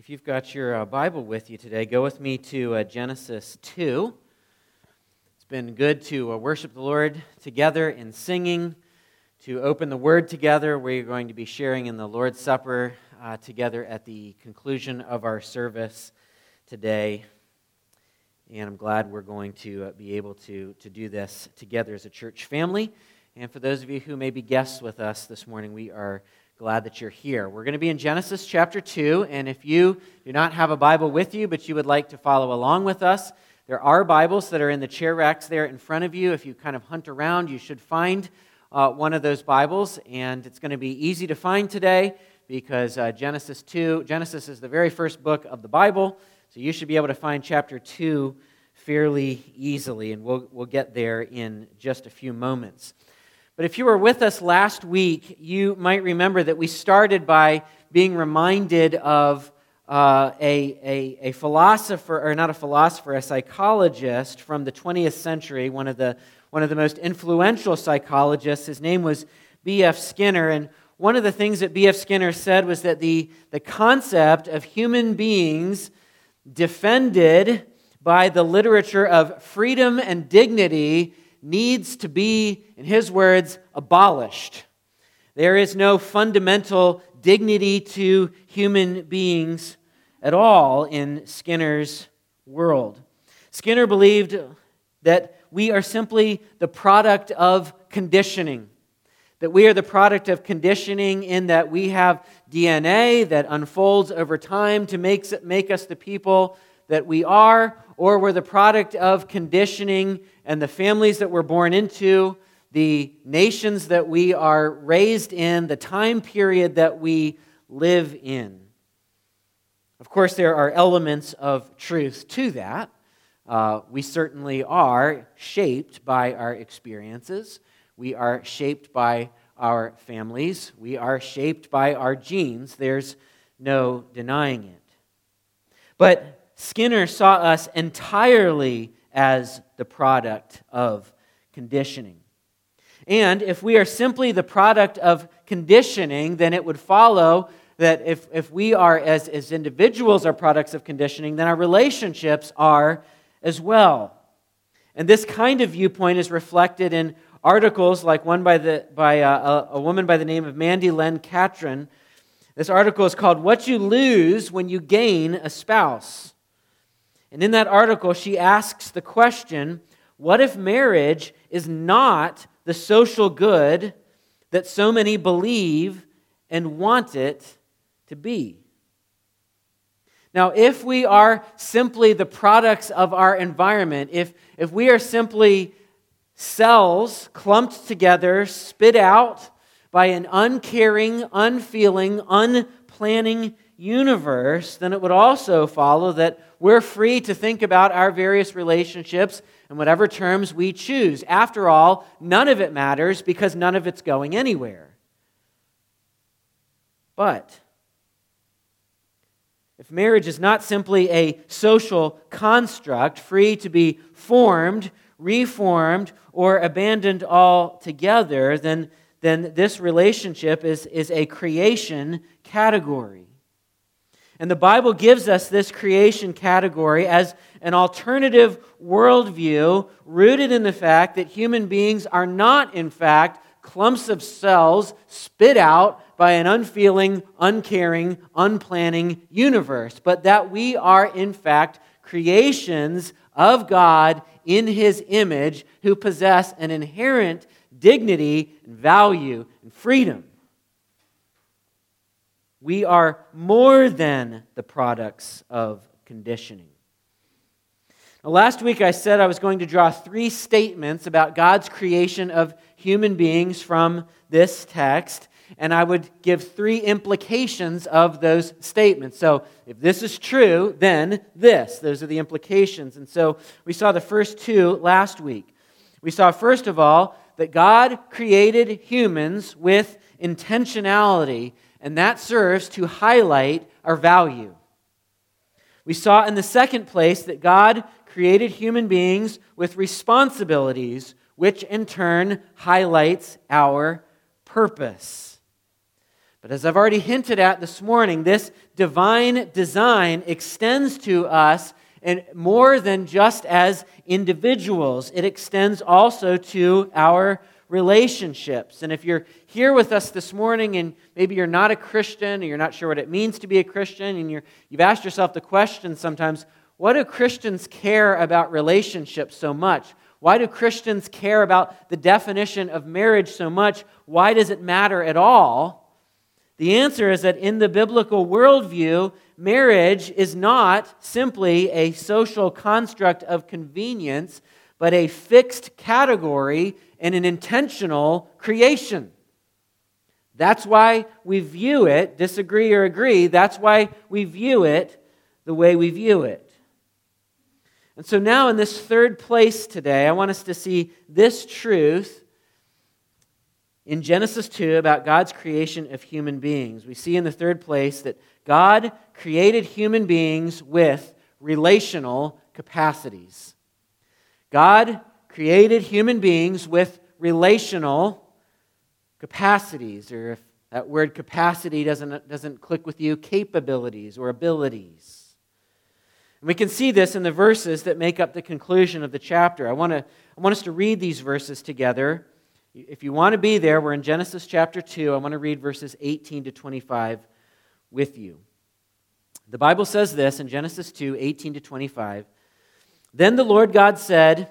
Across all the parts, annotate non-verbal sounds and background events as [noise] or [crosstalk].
If you've got your uh, Bible with you today, go with me to uh, Genesis 2. It's been good to uh, worship the Lord together in singing, to open the Word together. We're going to be sharing in the Lord's Supper uh, together at the conclusion of our service today. And I'm glad we're going to uh, be able to, to do this together as a church family. And for those of you who may be guests with us this morning, we are glad that you're here. We're going to be in Genesis chapter 2, and if you do not have a Bible with you, but you would like to follow along with us, there are Bibles that are in the chair racks there in front of you. If you kind of hunt around, you should find uh, one of those Bibles, and it's going to be easy to find today because uh, Genesis 2, Genesis is the very first book of the Bible, so you should be able to find chapter 2 fairly easily, and we'll, we'll get there in just a few moments. But if you were with us last week, you might remember that we started by being reminded of uh, a, a, a philosopher, or not a philosopher, a psychologist from the 20th century, one of the, one of the most influential psychologists. His name was B.F. Skinner. And one of the things that B.F. Skinner said was that the, the concept of human beings defended by the literature of freedom and dignity needs to be, in his words, abolished. There is no fundamental dignity to human beings at all in Skinner's world. Skinner believed that we are simply the product of conditioning. That we are the product of conditioning in that we have DNA that unfolds over time to make, make us the people that we are, or we're the product of conditioning and the families that we're born into, the nations that we are raised in, the time period that we live in. Of course, there are elements of truth to that. Uh, we certainly are shaped by our experiences. We are shaped by our families. We are shaped by our genes. There's no denying it. But Skinner saw us entirely as the product of conditioning. And if we are simply the product of conditioning, then it would follow that if, if we are, as, as individuals, are products of conditioning, then our relationships are as well. And this kind of viewpoint is reflected in articles like one by, the, by uh, a, a woman by the name of Mandy Len Catron. This article is called What You Lose When You Gain a Spouse. And in that article, she asks the question what if marriage is not the social good that so many believe and want it to be? Now, if we are simply the products of our environment, if, if we are simply cells clumped together, spit out by an uncaring, unfeeling, unplanning universe, then it would also follow that we're free to think about our various relationships in whatever terms we choose. After all, none of it matters because none of it's going anywhere. But if marriage is not simply a social construct free to be formed, reformed, or abandoned altogether, then, then this relationship is, is a creation category. And the Bible gives us this creation category as an alternative worldview rooted in the fact that human beings are not, in fact, clumps of cells spit out by an unfeeling, uncaring, unplanning universe, but that we are, in fact, creations of God in His image who possess an inherent dignity and value and freedom. We are more than the products of conditioning. Now, last week I said I was going to draw three statements about God's creation of human beings from this text, and I would give three implications of those statements. So, if this is true, then this. Those are the implications. And so, we saw the first two last week. We saw, first of all, that God created humans with intentionality and that serves to highlight our value. We saw in the second place that God created human beings with responsibilities, which in turn highlights our purpose. But as I've already hinted at this morning, this divine design extends to us and more than just as individuals. It extends also to our relationships. And if you're here with us this morning and maybe you're not a Christian or you're not sure what it means to be a Christian and you have asked yourself the question sometimes, what do Christians care about relationships so much? Why do Christians care about the definition of marriage so much? Why does it matter at all? The answer is that in the biblical worldview, marriage is not simply a social construct of convenience, but a fixed category and an intentional creation. That's why we view it, disagree or agree, that's why we view it the way we view it. And so now, in this third place today, I want us to see this truth in Genesis 2 about God's creation of human beings. We see in the third place that God created human beings with relational capacities. God created human beings with relational capacities, or if that word capacity doesn't, doesn't click with you, capabilities or abilities. And we can see this in the verses that make up the conclusion of the chapter. I, want to, I want us to read these verses together. If you want to be there, we're in Genesis chapter 2. I want to read verses 18 to 25 with you. The Bible says this in Genesis 2 18 to 25. Then the Lord God said,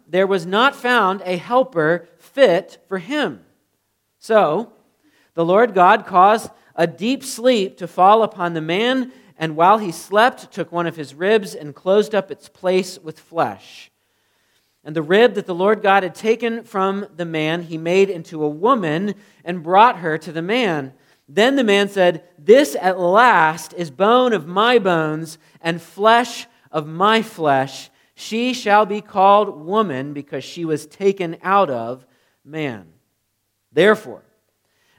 there was not found a helper fit for him. So, the Lord God caused a deep sleep to fall upon the man, and while he slept, took one of his ribs and closed up its place with flesh. And the rib that the Lord God had taken from the man, he made into a woman and brought her to the man. Then the man said, This at last is bone of my bones and flesh of my flesh. She shall be called woman because she was taken out of man. Therefore,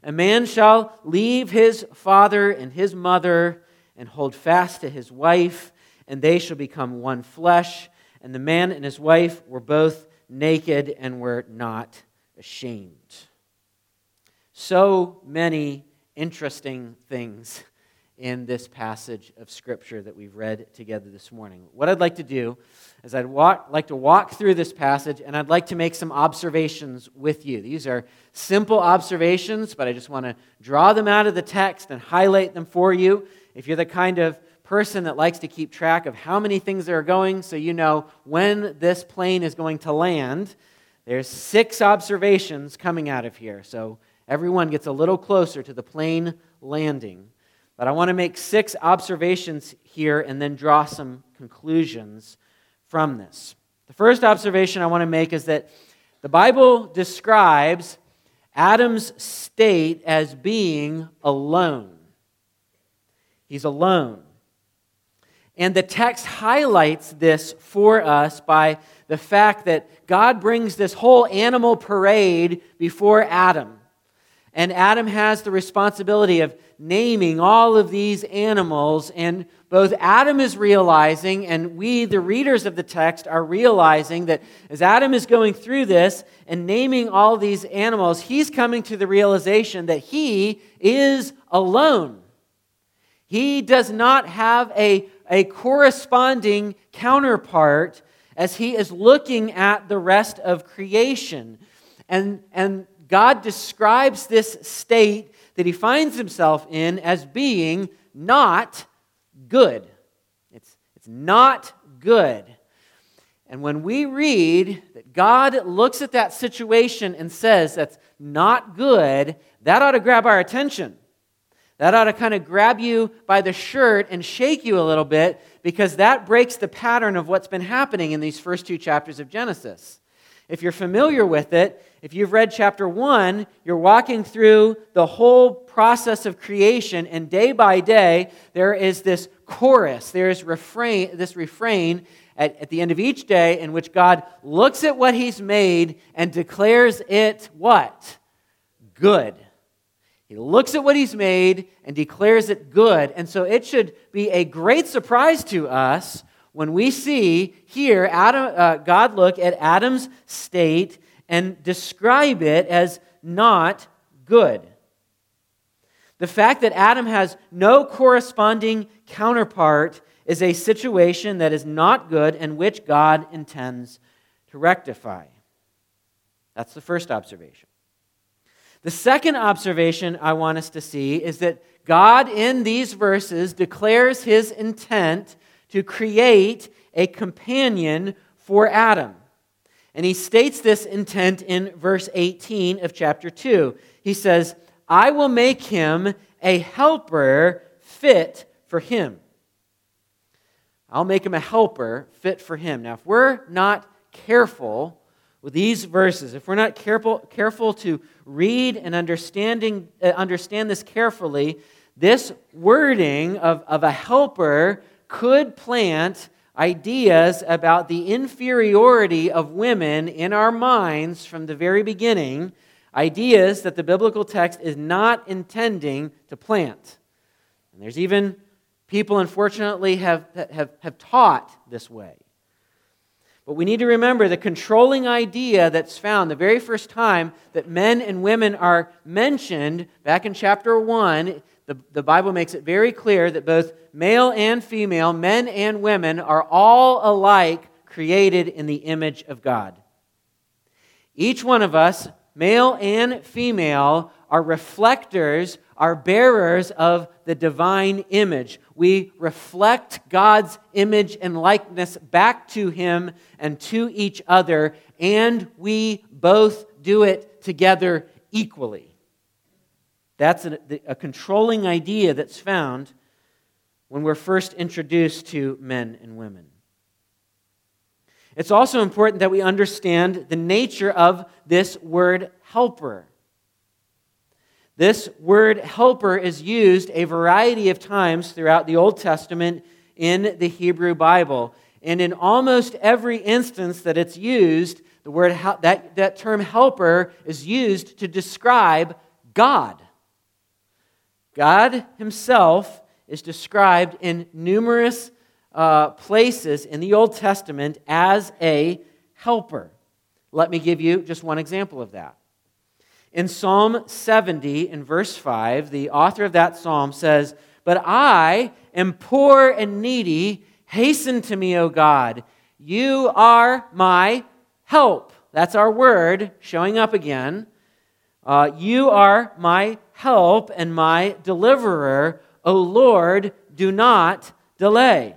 a man shall leave his father and his mother and hold fast to his wife, and they shall become one flesh. And the man and his wife were both naked and were not ashamed. So many interesting things in this passage of Scripture that we've read together this morning. What I'd like to do is I'd walk, like to walk through this passage and I'd like to make some observations with you. These are simple observations, but I just want to draw them out of the text and highlight them for you. If you're the kind of person that likes to keep track of how many things are going so you know when this plane is going to land. There's six observations coming out of here. So everyone gets a little closer to the plane landing. But I want to make six observations here and then draw some conclusions from this. The first observation I want to make is that the Bible describes Adam's state as being alone. He's alone. And the text highlights this for us by the fact that God brings this whole animal parade before Adam. And Adam has the responsibility of naming all of these animals. And both Adam is realizing, and we, the readers of the text, are realizing that as Adam is going through this and naming all these animals, he's coming to the realization that he is alone. He does not have a a corresponding counterpart as he is looking at the rest of creation. And, and God describes this state that he finds himself in as being not good. It's, it's not good. And when we read that God looks at that situation and says that's not good, that ought to grab our attention. That ought to kind of grab you by the shirt and shake you a little bit because that breaks the pattern of what's been happening in these first two chapters of Genesis. If you're familiar with it, if you've read chapter 1, you're walking through the whole process of creation, and day by day, there is this chorus, there's refrain, this refrain at, at the end of each day in which God looks at what He's made and declares it what? Good. He looks at what He's made and declares it good. And so it should be a great surprise to us when we see here Adam, uh, God look at Adam's state and describe it as not good. The fact that Adam has no corresponding counterpart is a situation that is not good and which God intends to rectify. That's the first observation. The second observation I want us to see is that God, in these verses, declares his intent to create a companion for Adam. And he states this intent in verse 18 of chapter 2. He says, I will make him a helper fit for him. I'll make him a helper fit for him. Now, if we're not careful with these verses, if we're not careful, careful to read and understanding, uh, understand this carefully, this wording of, of a helper could plant ideas about the inferiority of women in our minds from the very beginning, ideas that the biblical text is not intending to plant. And there's even people, unfortunately, have, have, have taught this way. But we need to remember the controlling idea that's found the very first time that men and women are mentioned back in chapter 1 the, the Bible makes it very clear that both male and female, men and women, are all alike created in the image of God. Each one of us, male and female, are reflectors, are bearers of the divine image. We reflect God's image and likeness back to Him and to each other, and we both do it together equally. That's a, a controlling idea that's found when we're first introduced to men and women. It's also important that we understand the nature of this word helper. This word helper is used a variety of times throughout the Old Testament in the Hebrew Bible. And in almost every instance that it's used, the word that, that term helper is used to describe God. God Himself is described in numerous uh, places in the Old Testament as a helper. Let me give you just one example of that. In Psalm 70, in verse 5, the author of that psalm says, But I am poor and needy. Hasten to me, O God. You are my help. That's our word showing up again. Uh, you are my help and my deliverer. O Lord, do not delay.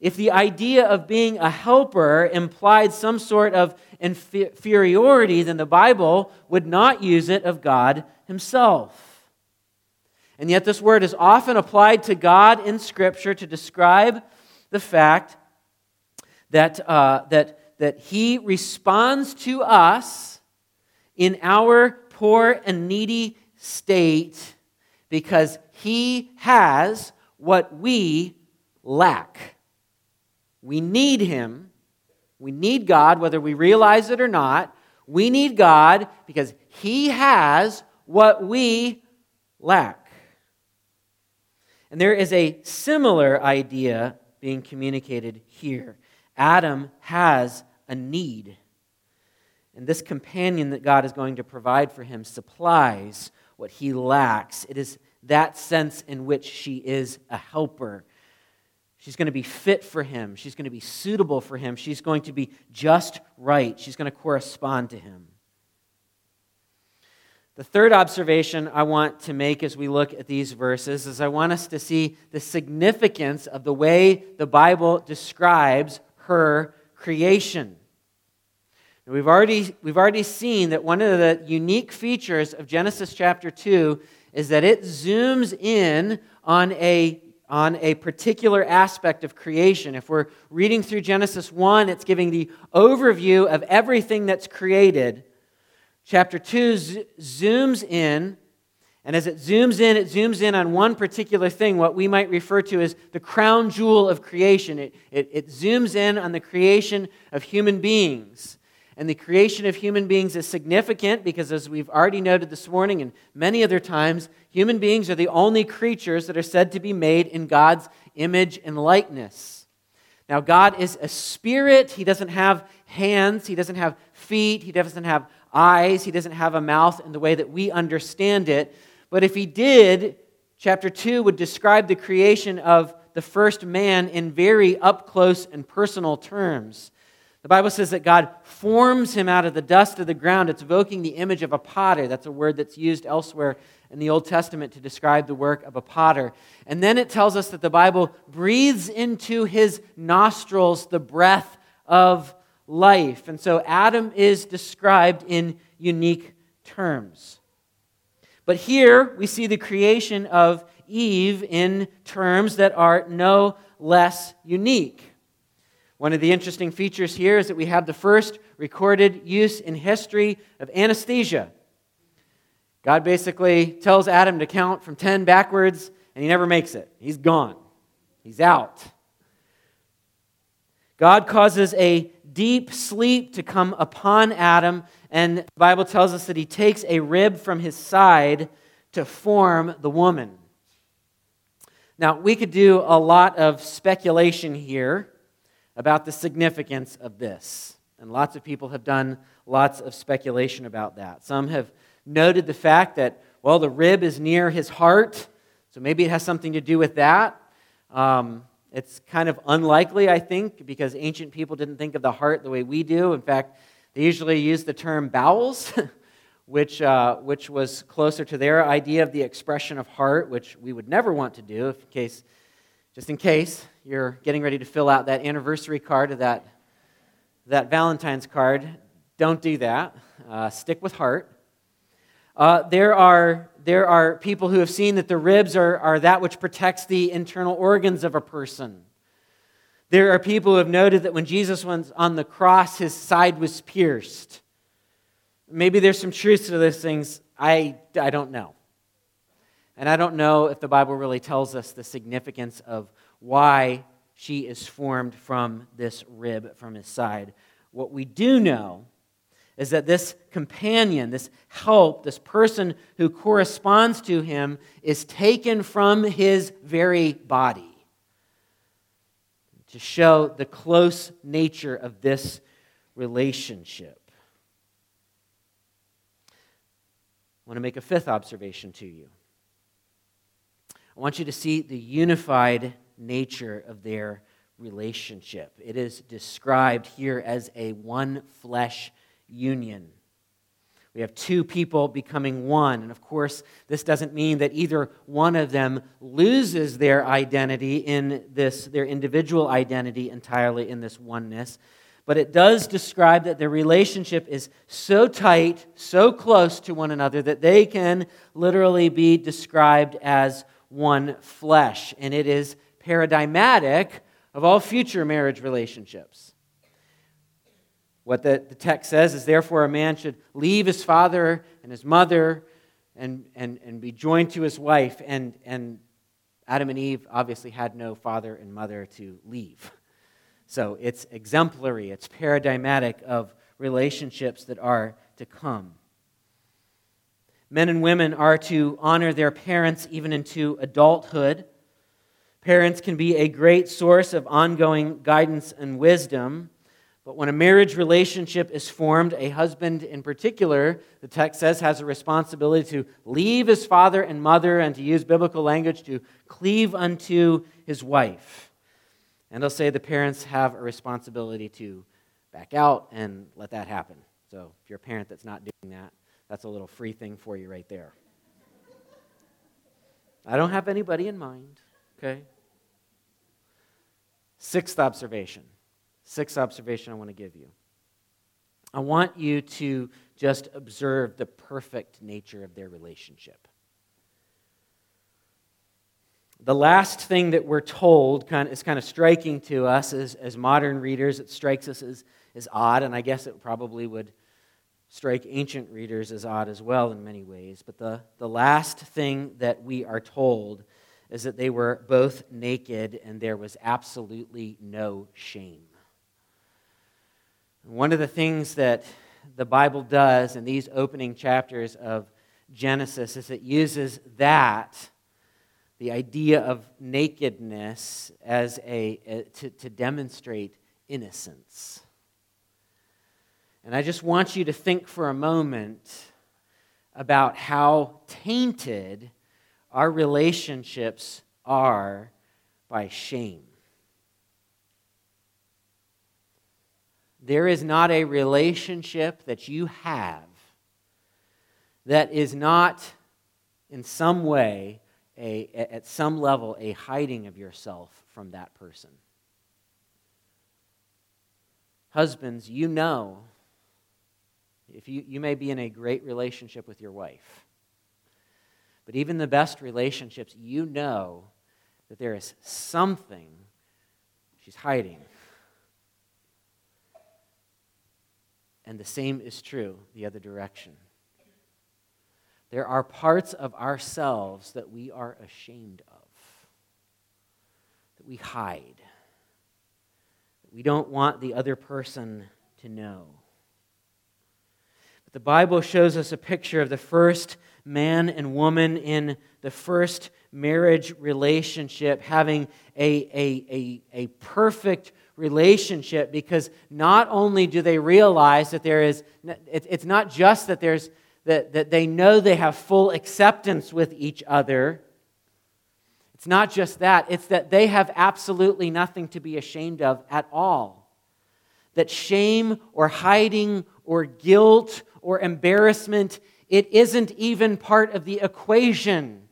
If the idea of being a helper implied some sort of inferiority, then the Bible would not use it of God Himself. And yet, this word is often applied to God in Scripture to describe the fact that, uh, that, that He responds to us in our poor and needy state because he has what we lack. We need him. We need God, whether we realize it or not. We need God because he has what we lack. And there is a similar idea being communicated here. Adam has a need. And this companion that God is going to provide for him supplies what he lacks. It is that sense in which she is a helper. She's going to be fit for him. She's going to be suitable for him. She's going to be just right. She's going to correspond to him. The third observation I want to make as we look at these verses is I want us to see the significance of the way the Bible describes her creation. We've already, we've already seen that one of the unique features of Genesis chapter 2 is that it zooms in on a on a particular aspect of creation. If we're reading through Genesis 1, it's giving the overview of everything that's created. Chapter 2 z- zooms in, and as it zooms in, it zooms in on one particular thing, what we might refer to as the crown jewel of creation. It, it, it zooms in on the creation of human beings. And the creation of human beings is significant because, as we've already noted this morning and many other times, human beings are the only creatures that are said to be made in God's image and likeness. Now, God is a spirit. He doesn't have hands, He doesn't have feet, He doesn't have eyes, He doesn't have a mouth in the way that we understand it. But if He did, chapter 2 would describe the creation of the first man in very up close and personal terms. The Bible says that God forms him out of the dust of the ground. It's evoking the image of a potter. That's a word that's used elsewhere in the Old Testament to describe the work of a potter. And then it tells us that the Bible breathes into his nostrils the breath of life. And so Adam is described in unique terms. But here we see the creation of Eve in terms that are no less unique. One of the interesting features here is that we have the first recorded use in history of anesthesia. God basically tells Adam to count from 10 backwards, and he never makes it. He's gone, he's out. God causes a deep sleep to come upon Adam, and the Bible tells us that he takes a rib from his side to form the woman. Now, we could do a lot of speculation here about the significance of this. And lots of people have done lots of speculation about that. Some have noted the fact that, well, the rib is near his heart, so maybe it has something to do with that. Um, it's kind of unlikely, I think, because ancient people didn't think of the heart the way we do. In fact, they usually used the term bowels, [laughs] which, uh, which was closer to their idea of the expression of heart, which we would never want to do, in case, just in case you're getting ready to fill out that anniversary card or that, that Valentine's card, don't do that. Uh, stick with heart. Uh, there, are, there are people who have seen that the ribs are, are that which protects the internal organs of a person. There are people who have noted that when Jesus was on the cross, his side was pierced. Maybe there's some truth to those things. I, I don't know. And I don't know if the Bible really tells us the significance of why she is formed from this rib from his side. What we do know is that this companion, this help, this person who corresponds to him is taken from his very body to show the close nature of this relationship. I want to make a fifth observation to you. I want you to see the unified nature of their relationship. It is described here as a one flesh union. We have two people becoming one. And of course, this doesn't mean that either one of them loses their identity in this, their individual identity entirely in this oneness. But it does describe that their relationship is so tight, so close to one another, that they can literally be described as one flesh. And it is paradigmatic of all future marriage relationships. What the, the text says is, therefore, a man should leave his father and his mother and, and, and be joined to his wife. And, and Adam and Eve obviously had no father and mother to leave. So it's exemplary, it's paradigmatic of relationships that are to come. Men and women are to honor their parents even into adulthood. Parents can be a great source of ongoing guidance and wisdom. But when a marriage relationship is formed, a husband in particular, the text says, has a responsibility to leave his father and mother and to use biblical language to cleave unto his wife. And they'll say the parents have a responsibility to back out and let that happen. So if you're a parent that's not doing that, that's a little free thing for you right there. I don't have anybody in mind, okay? Sixth observation. Sixth observation I want to give you. I want you to just observe the perfect nature of their relationship. the last thing that we're told kind of, is kind of striking to us as, as modern readers. It strikes us as, as odd, and I guess it probably would strike ancient readers as odd as well in many ways. But the, the last thing that we are told is that they were both naked and there was absolutely no shame. One of the things that the Bible does in these opening chapters of Genesis is it uses that the idea of nakedness as a, a to, to demonstrate innocence. And I just want you to think for a moment about how tainted our relationships are by shame. There is not a relationship that you have that is not, in some way, a, at some level, a hiding of yourself from that person. Husbands, you know, if you, you may be in a great relationship with your wife, but even the best relationships, you know that there is something she's hiding. And the same is true the other direction. There are parts of ourselves that we are ashamed of, that we hide, that we don't want the other person to know. But the Bible shows us a picture of the first man and woman in the first marriage relationship having a, a, a, a perfect relationship because not only do they realize that there is, it's not just that there's that, that they know they have full acceptance with each other. It's not just that, it's that they have absolutely nothing to be ashamed of at all. That shame or hiding or guilt or embarrassment, it isn't even part of the equation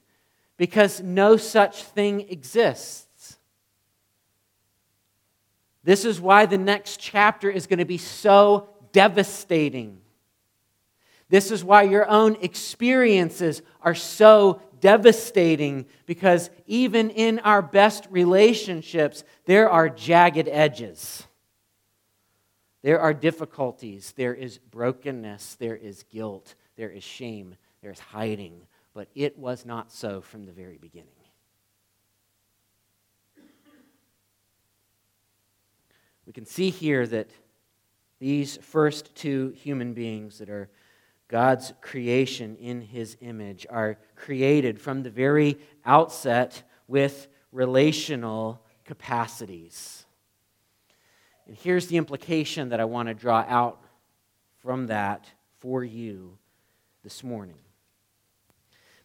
because no such thing exists. This is why the next chapter is going to be so devastating. This is why your own experiences are so devastating because even in our best relationships, there are jagged edges. There are difficulties. There is brokenness. There is guilt. There is shame. There is hiding. But it was not so from the very beginning. We can see here that these first two human beings that are God's creation in his image are created from the very outset with relational capacities. And here's the implication that I want to draw out from that for you this morning.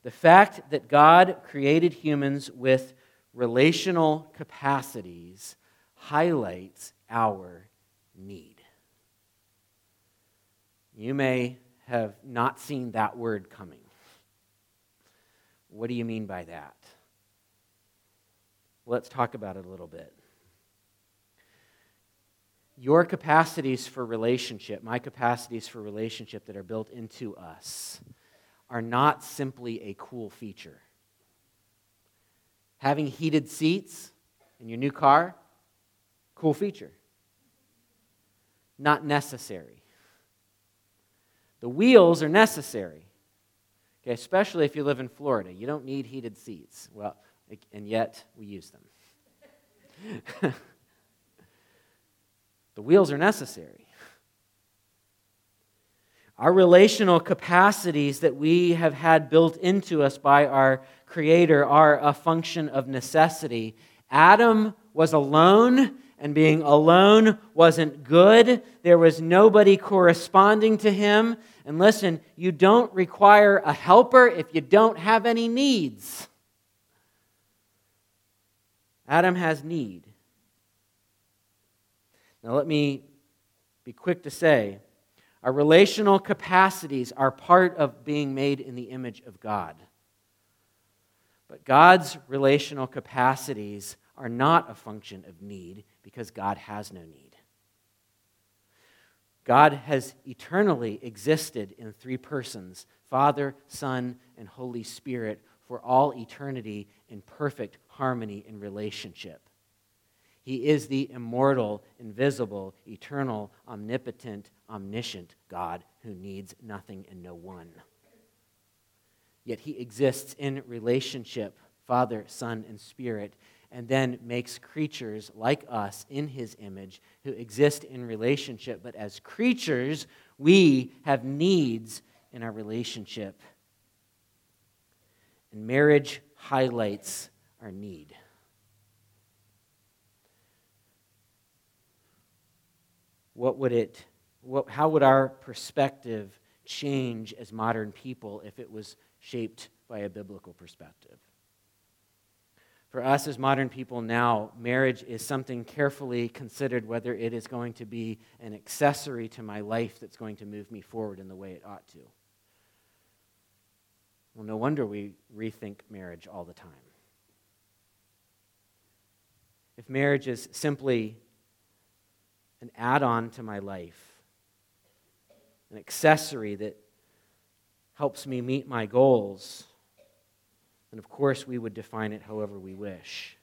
The fact that God created humans with relational capacities highlights our need. You may have not seen that word coming. What do you mean by that? Let's talk about it a little bit. Your capacities for relationship, my capacities for relationship that are built into us, are not simply a cool feature. Having heated seats in your new car, cool feature. Not necessary. The wheels are necessary, okay, especially if you live in Florida. You don't need heated seats. Well, and yet we use them. [laughs] the wheels are necessary. Our relational capacities that we have had built into us by our Creator are a function of necessity. Adam was alone and being alone wasn't good. There was nobody corresponding to him. And listen, you don't require a helper if you don't have any needs. Adam has need. Now, let me be quick to say our relational capacities are part of being made in the image of God. But God's relational capacities are not a function of need because God has no need. God has eternally existed in three persons Father, Son, and Holy Spirit for all eternity in perfect harmony and relationship. He is the immortal, invisible, eternal, omnipotent, omniscient God who needs nothing and no one. Yet he exists in relationship, Father, Son, and Spirit, and then makes creatures like us in his image who exist in relationship. But as creatures, we have needs in our relationship. And marriage highlights our need. What would it, what, how would our perspective change as modern people if it was shaped by a biblical perspective? For us as modern people now, marriage is something carefully considered whether it is going to be an accessory to my life that's going to move me forward in the way it ought to. Well, no wonder we rethink marriage all the time. If marriage is simply an add on to my life, an accessory that helps me meet my goals, and of course, we would define it however we wish.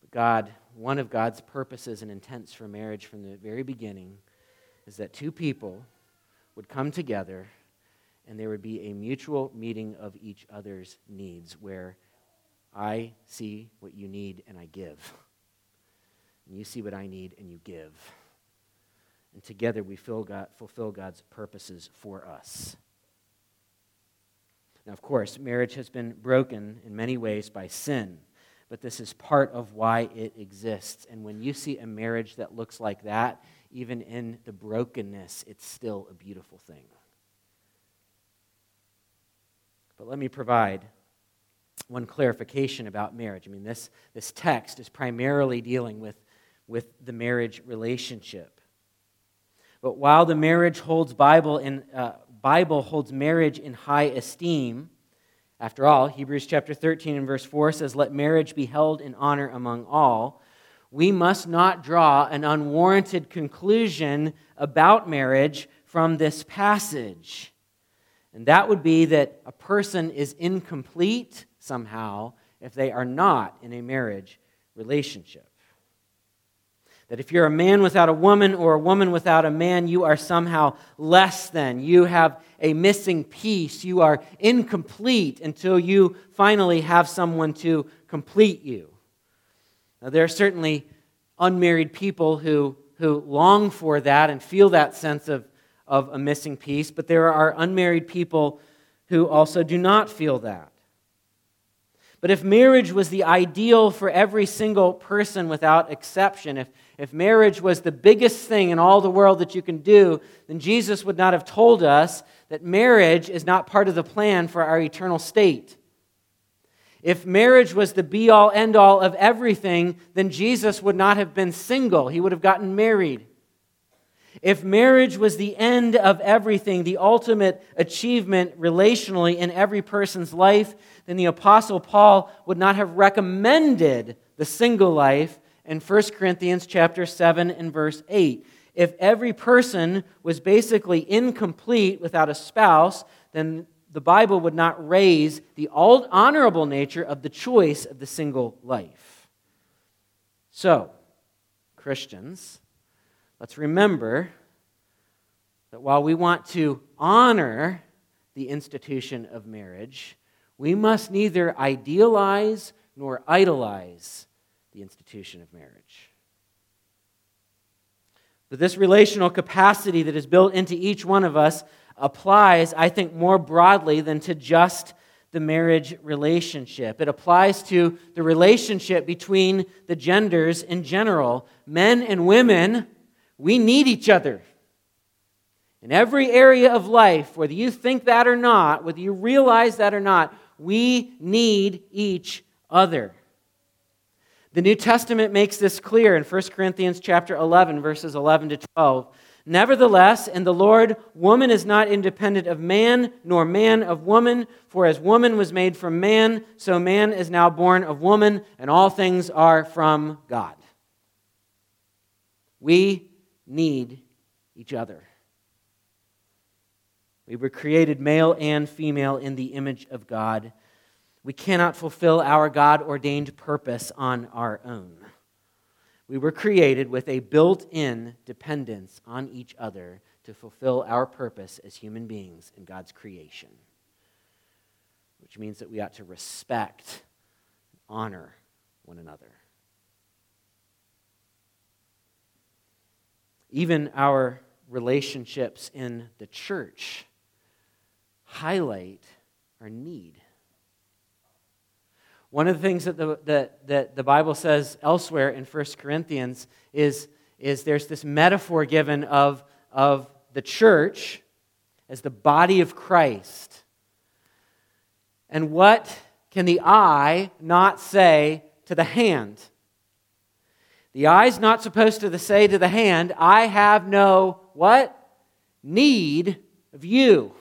But God, one of God's purposes and intents for marriage from the very beginning is that two people would come together and there would be a mutual meeting of each other's needs where I see what you need and I give. And you see what I need and you give. And together we God, fulfill God's purposes for us. Now, of course, marriage has been broken in many ways by sin, but this is part of why it exists. And when you see a marriage that looks like that, even in the brokenness, it's still a beautiful thing. But let me provide one clarification about marriage. I mean, this, this text is primarily dealing with, with the marriage relationship. But while the marriage holds Bible in, uh, Bible holds marriage in high esteem. After all, Hebrews chapter 13 and verse 4 says, Let marriage be held in honor among all. We must not draw an unwarranted conclusion about marriage from this passage. And that would be that a person is incomplete somehow if they are not in a marriage relationship. That if you're a man without a woman or a woman without a man, you are somehow less than. You have a missing piece. You are incomplete until you finally have someone to complete you. Now, there are certainly unmarried people who, who long for that and feel that sense of, of a missing piece, but there are unmarried people who also do not feel that. But if marriage was the ideal for every single person without exception, if, if marriage was the biggest thing in all the world that you can do, then Jesus would not have told us that marriage is not part of the plan for our eternal state. If marriage was the be all end all of everything, then Jesus would not have been single. He would have gotten married. If marriage was the end of everything, the ultimate achievement relationally in every person's life, then the Apostle Paul would not have recommended the single life in 1 Corinthians chapter 7 and verse 8. If every person was basically incomplete without a spouse, then the Bible would not raise the honorable nature of the choice of the single life. So, Christians, let's remember that while we want to honor the institution of marriage, we must neither idealize nor idolize the institution of marriage. But this relational capacity that is built into each one of us applies, I think, more broadly than to just the marriage relationship. It applies to the relationship between the genders in general. Men and women, we need each other. In every area of life, whether you think that or not, whether you realize that or not, we need each other. The New Testament makes this clear in 1 Corinthians chapter 11 verses 11 to 12. Nevertheless, in the Lord, woman is not independent of man, nor man of woman, for as woman was made from man, so man is now born of woman, and all things are from God. We need each other. We were created male and female in the image of God. We cannot fulfill our God ordained purpose on our own. We were created with a built in dependence on each other to fulfill our purpose as human beings in God's creation, which means that we ought to respect, and honor one another. Even our relationships in the church highlight our need. One of the things that the, that, that the Bible says elsewhere in 1 Corinthians is, is there's this metaphor given of, of the church as the body of Christ. And what can the eye not say to the hand? The eye's not supposed to say to the hand, I have no what? Need of you.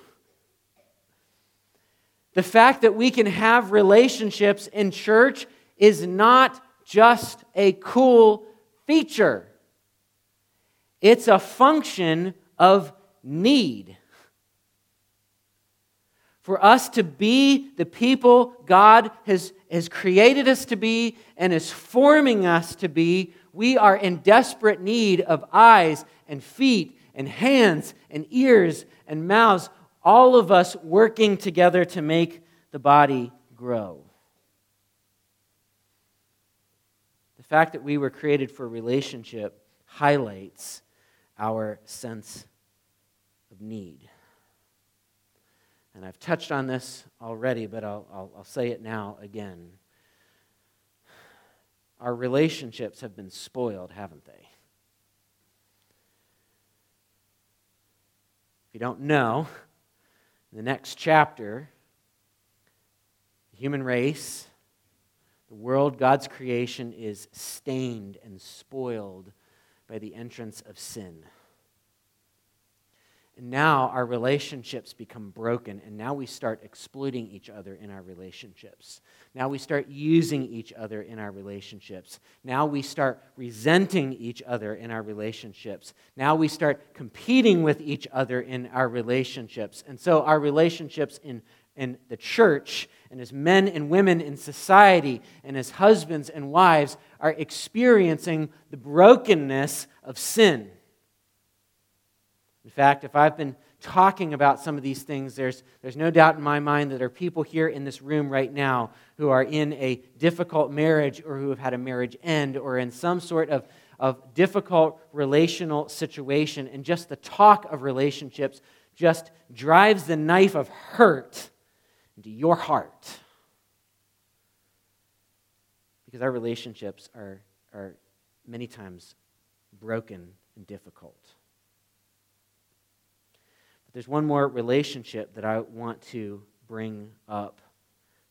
The fact that we can have relationships in church is not just a cool feature, it's a function of need. For us to be the people God has, has created us to be and is forming us to be, we are in desperate need of eyes and feet and hands and ears and mouths all of us working together to make the body grow. The fact that we were created for relationship highlights our sense of need. And I've touched on this already, but I'll, I'll, I'll say it now again. Our relationships have been spoiled, haven't they? If you don't know, in the next chapter, the human race, the world, God's creation, is stained and spoiled by the entrance of sin. And now our relationships become broken, and now we start exploiting each other in our relationships. Now we start using each other in our relationships. Now we start resenting each other in our relationships. Now we start competing with each other in our relationships. And so our relationships in, in the church, and as men and women in society, and as husbands and wives, are experiencing the brokenness of sin. In fact, if I've been talking about some of these things, there's, there's no doubt in my mind that there are people here in this room right now who are in a difficult marriage or who have had a marriage end or in some sort of, of difficult relational situation. And just the talk of relationships just drives the knife of hurt into your heart. Because our relationships are, are many times broken and difficult. There's one more relationship that I want to bring up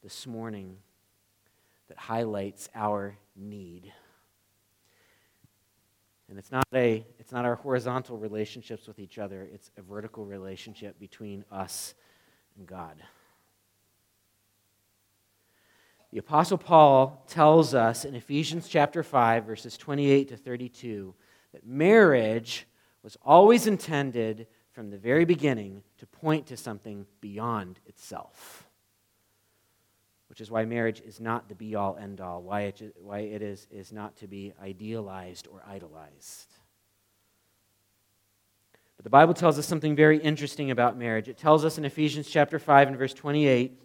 this morning that highlights our need. And it's not, a, it's not our horizontal relationships with each other, it's a vertical relationship between us and God. The Apostle Paul tells us in Ephesians chapter 5, verses 28 to 32, that marriage was always intended from the very beginning to point to something beyond itself. Which is why marriage is not the be all end all, why it, why it is, is not to be idealized or idolized. But the Bible tells us something very interesting about marriage. It tells us in Ephesians chapter 5 and verse 28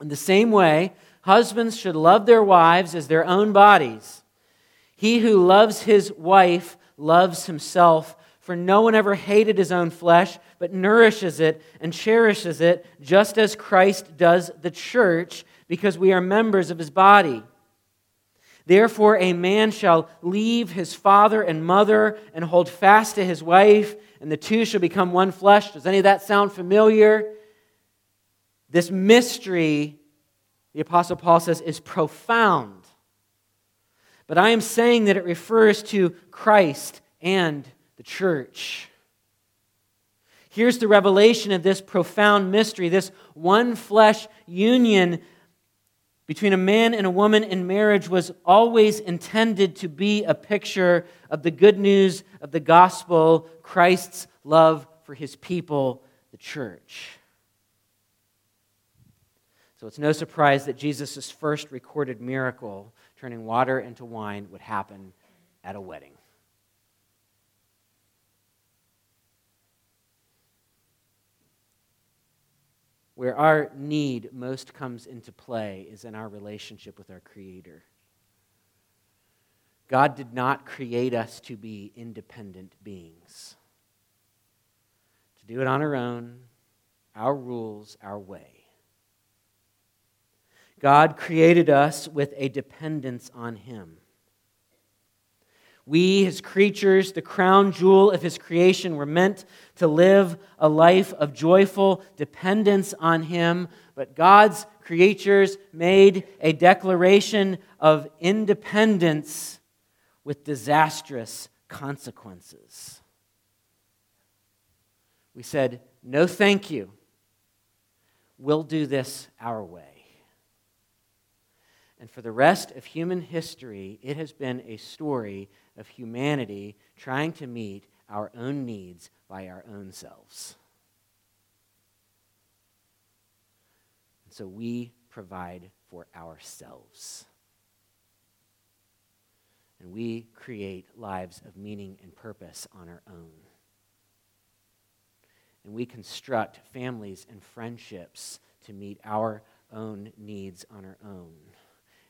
in the same way, husbands should love their wives as their own bodies. He who loves his wife loves himself for no one ever hated his own flesh, but nourishes it and cherishes it, just as Christ does the church, because we are members of his body. Therefore, a man shall leave his father and mother and hold fast to his wife, and the two shall become one flesh. Does any of that sound familiar? This mystery, the Apostle Paul says, is profound. But I am saying that it refers to Christ and the church. Here's the revelation of this profound mystery this one flesh union between a man and a woman in marriage was always intended to be a picture of the good news of the gospel, Christ's love for his people, the church. So it's no surprise that Jesus' first recorded miracle, turning water into wine, would happen at a wedding. Where our need most comes into play is in our relationship with our Creator. God did not create us to be independent beings, to do it on our own, our rules, our way. God created us with a dependence on Him. We, his creatures, the crown jewel of his creation, were meant to live a life of joyful dependence on him. But God's creatures made a declaration of independence with disastrous consequences. We said, No, thank you. We'll do this our way. And for the rest of human history, it has been a story of humanity trying to meet our own needs by our own selves. And so we provide for ourselves. And we create lives of meaning and purpose on our own. And we construct families and friendships to meet our own needs on our own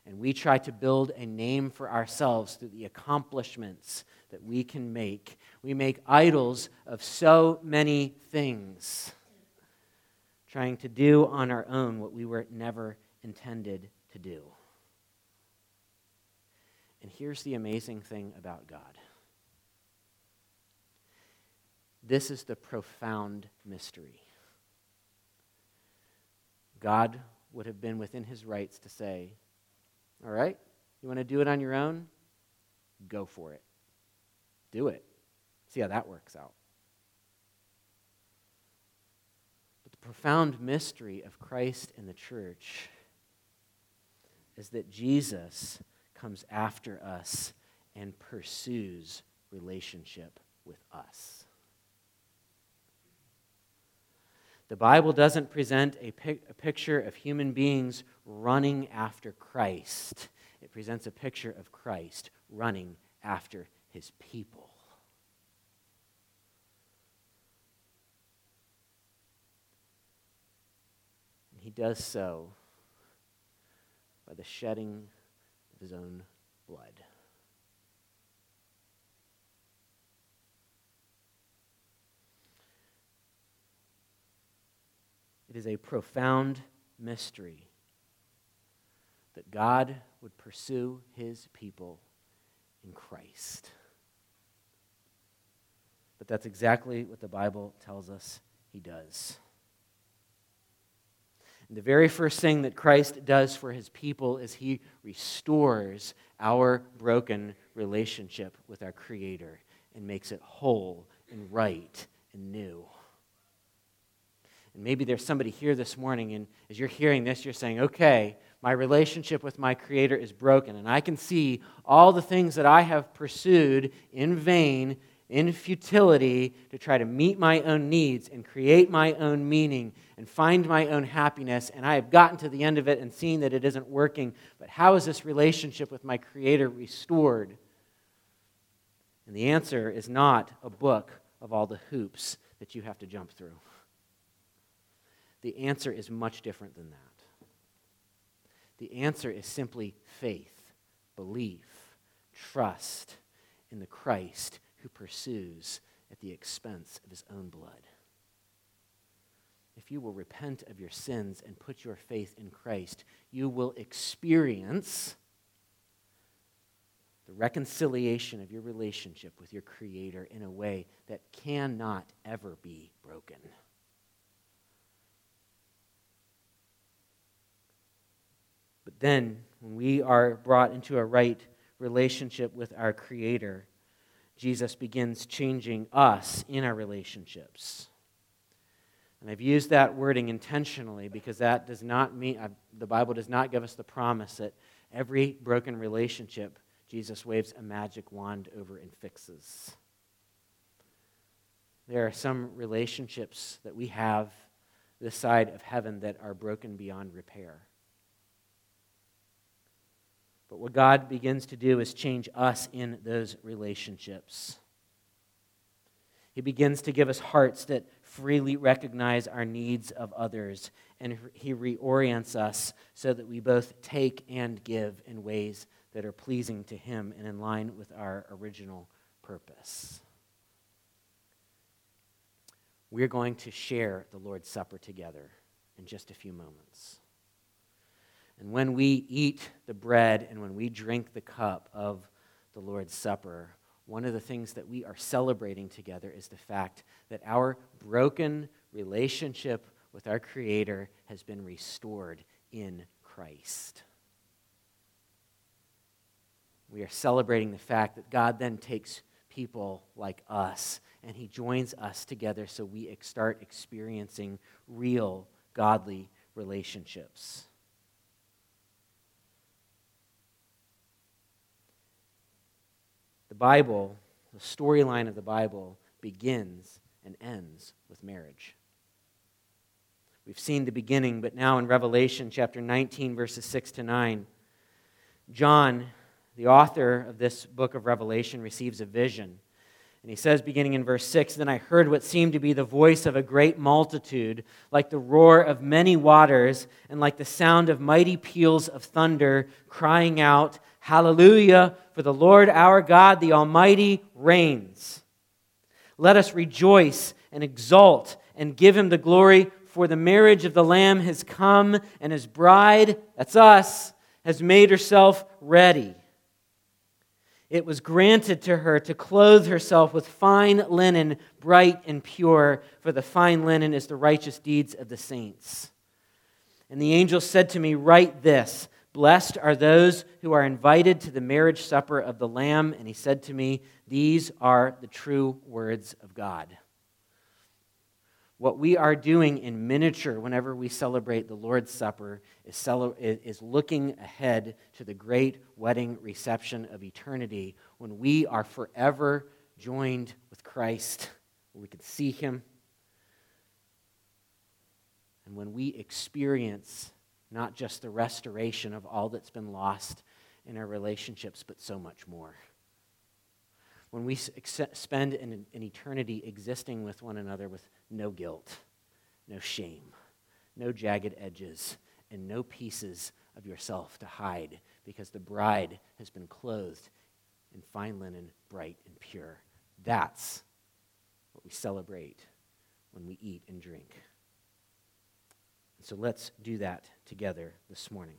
and we try to build a name for ourselves through the accomplishments that we can make. We make idols of so many things, trying to do on our own what we were never intended to do. And here's the amazing thing about God this is the profound mystery. God would have been within his rights to say, all right? You want to do it on your own? Go for it. Do it. See how that works out. But the profound mystery of Christ and the church is that Jesus comes after us and pursues relationship with us. The Bible doesn't present a, pic- a, picture of human beings running after Christ, it presents a picture of Christ running after his people. And he does so by the shedding of his own blood. It is a profound mystery that God would pursue his people in Christ. But that's exactly what the Bible tells us he does. And the very first thing that Christ does for his people is he restores our broken relationship with our Creator and makes it whole and right and new. And maybe there's somebody here this morning, and as you're hearing this, you're saying, okay, my relationship with my Creator is broken, and I can see all the things that I have pursued in vain, in futility, to try to meet my own needs and create my own meaning and find my own happiness, and I have gotten to the end of it and seen that it isn't working. But how is this relationship with my Creator restored? And the answer is not a book of all the hoops that you have to jump through. The answer is much different than that. The answer is simply faith, belief, trust in the Christ who pursues at the expense of his own blood. If you will repent of your sins and put your faith in Christ, you will experience the reconciliation of your relationship with your Creator in a way that cannot ever be broken. But then, when we are brought into a right relationship with our Creator, Jesus begins changing us in our relationships. And I've used that wording intentionally because that does not mean, uh, the Bible does not give us the promise that every broken relationship Jesus waves a magic wand over and fixes. there are some relationships that we have this side of heaven that are broken beyond repair. But what God begins to do is change us in those relationships. He begins to give us hearts that freely recognize our needs of others, and He reorients us so that we both take and give in ways that are pleasing to Him and in line with our original purpose. We're going to share the Lord's Supper together in just a few moments. And when we eat the bread and when we drink the cup of the Lord's Supper, one of the things that we are celebrating together is the fact that our broken relationship with our Creator has been restored in Christ. We are celebrating the fact that God then takes people like us and He joins us together so we start experiencing real godly relationships. The Bible, the storyline of the Bible, begins and ends with marriage. We've seen the beginning, but now in Revelation chapter 19, verses 6 to 9, John, the author of this book of Revelation, receives a vision. And he says, beginning in verse 6 Then I heard what seemed to be the voice of a great multitude, like the roar of many waters, and like the sound of mighty peals of thunder, crying out, Hallelujah, for the Lord our God, the Almighty, reigns. Let us rejoice and exult and give him the glory, for the marriage of the Lamb has come, and his bride, that's us, has made herself ready. It was granted to her to clothe herself with fine linen, bright and pure, for the fine linen is the righteous deeds of the saints. And the angel said to me, Write this Blessed are those who are invited to the marriage supper of the Lamb. And he said to me, These are the true words of God. What we are doing in miniature whenever we celebrate the Lord's Supper is, is looking ahead to the great wedding reception of eternity when we are forever joined with Christ, we can see him, and when we experience not just the restoration of all that's been lost in our relationships, but so much more. When we spend an, an eternity existing with one another with no guilt, no shame, no jagged edges, and no pieces of yourself to hide because the bride has been clothed in fine linen, bright and pure. That's what we celebrate when we eat and drink. So let's do that together this morning.